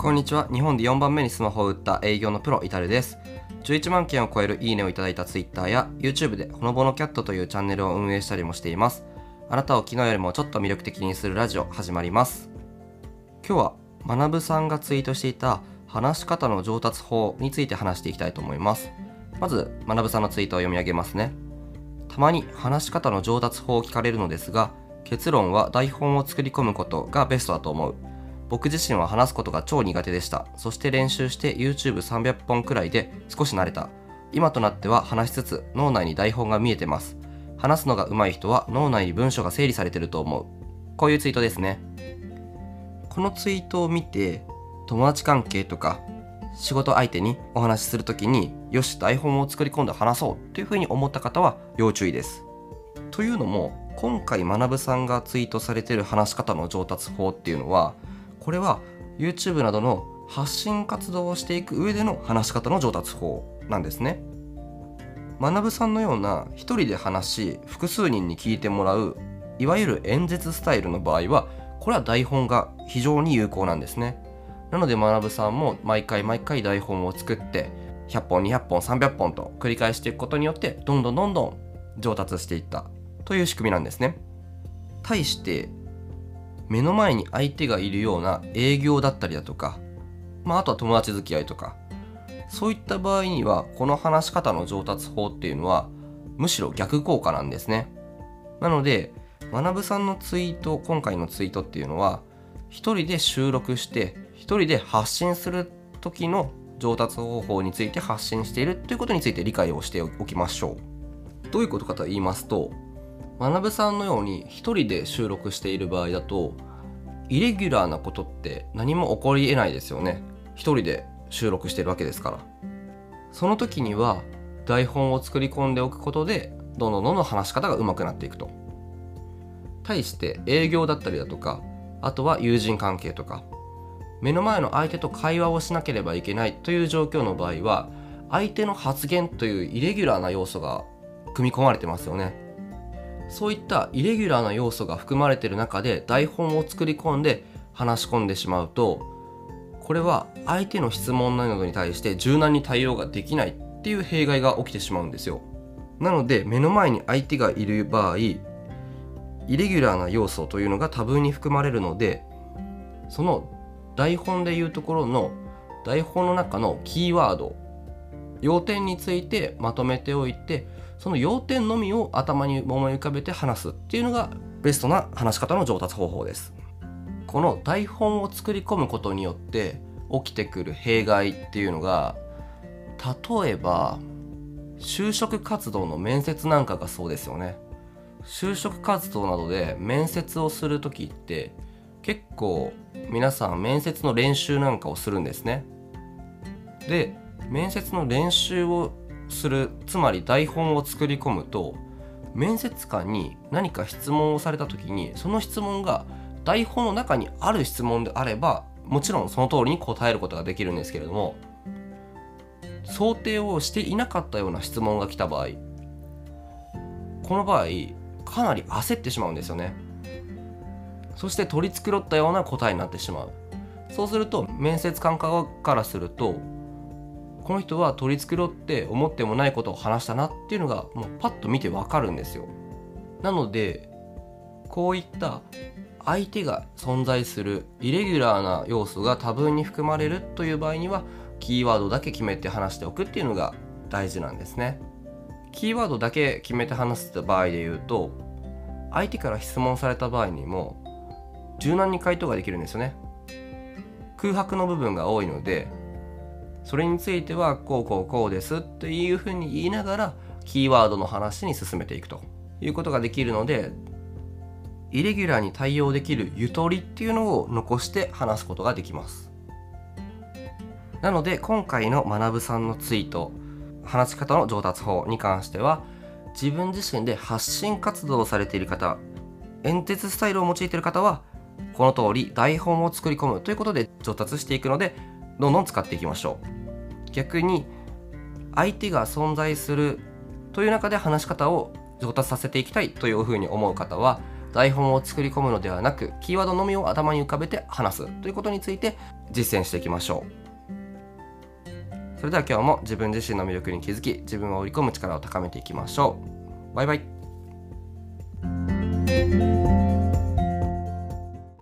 こんにちは。日本で4番目にスマホを売った営業のプロイタルです。11万件を超えるいいねをいただいた Twitter や YouTube でほのぼのキャットというチャンネルを運営したりもしています。あなたを昨日よりもちょっと魅力的にするラジオ始まります。今日は学さんがツイートしていた話し方の上達法について話していきたいと思います。まず学さんのツイートを読み上げますね。たまに話し方の上達法を聞かれるのですが結論は台本を作り込むことがベストだと思う。僕自身は話すことが超苦手でした。そして練習して YouTube300 本くらいで少し慣れた。今となっては話しつつ脳内に台本が見えてます。話すのが上手い人は脳内に文章が整理されてると思う。こういうツイートですね。このツイートを見て友達関係とか仕事相手にお話しするときによし台本を作り込んで話そうっていうふうに思った方は要注意です。というのも今回学さんがツイートされてる話し方の上達法っていうのはこれは YouTube などの発信活動をしていく上での話し方の上達法なんですね。学さんのような一人で話し複数人に聞いてもらういわゆる演説スタイルの場合はこれは台本が非常に有効なんですね。なので学さんも毎回毎回台本を作って100本200本300本と繰り返していくことによってどんどんどんどん上達していったという仕組みなんですね。対して目の前に相手がいるような営業だったりだとか、まあ、あとは友達付き合いとかそういった場合にはこの話し方の上達法っていうのはむしろ逆効果なんですね。なので学さんのツイート今回のツイートっていうのは一人で収録して一人で発信する時の上達方法について発信しているということについて理解をしておきましょう。どういうことかと言いますと学さんのように一人で収録している場合だとイレギュラーなことって何も起こりえないですよね。一人で収録してるわけですから。その時には台本を作り込んでおくことでどんどんどんどん話し方が上手くなっていくと。対して営業だったりだとかあとは友人関係とか。目の前の相手と会話をしなければいけないという状況の場合は相手の発言というイレギュラーな要素が組み込まれてますよね。そういったイレギュラーな要素が含まれている中で台本を作り込んで話し込んでしまうとこれは相手の質問などに対して柔軟に対応ができないっていう弊害が起きてしまうんですよ。なので目の前に相手がいる場合イレギュラーな要素というのが多分に含まれるのでその台本でいうところの台本の中のキーワード要点についてまとめておいてその要点のみを頭に思い浮かべて話すっていうのがベストな話し方の上達方法です。この台本を作り込むことによって起きてくる弊害っていうのが例えば就職活動の面接なんかがそうですよね。就職活動などで面接をする時って結構皆さん面接の練習なんかをするんですね。で面接の練習をするつまり台本を作り込むと面接官に何か質問をされた時にその質問が台本の中にある質問であればもちろんその通りに答えることができるんですけれども想定をしていなかったような質問が来た場合この場合かなり焦ってしまうんですよね。そして取り繕ったような答えになってしまう。そうすると面接官側からするとこの人は取り繕って思ってもないことを話したなっていうのがもうパッと見てわかるんですよ。なのでこういった相手が存在するイレギュラーな要素が多分に含まれるという場合にはキーワードだけ決めて話しておくっていうのが大事なんですね。キーワードだけ決めて話す場合で言うと相手から質問された場合にも柔軟に回答ができるんですよね。空白の部分が多いのでそれについてはこうこうこうですっていうふうに言いながらキーワードの話に進めていくということができるのでイレギュラーに対応できるゆとりっていうのを残して話すことができます。なので今回の学さんのツイート話し方の上達法に関しては自分自身で発信活動をされている方演説スタイルを用いている方はこの通り台本を作り込むということで上達していくのでどんどん使っていきましょう。逆に相手が存在するという中で話し方を上達させていきたいというふうに思う方は台本を作り込むのではなくキーワードのみを頭に浮かべて話すということについて実践していきましょう。それでは今日も自分自身の魅力に気づき自分を織り込む力を高めていきましょう。バイバイ。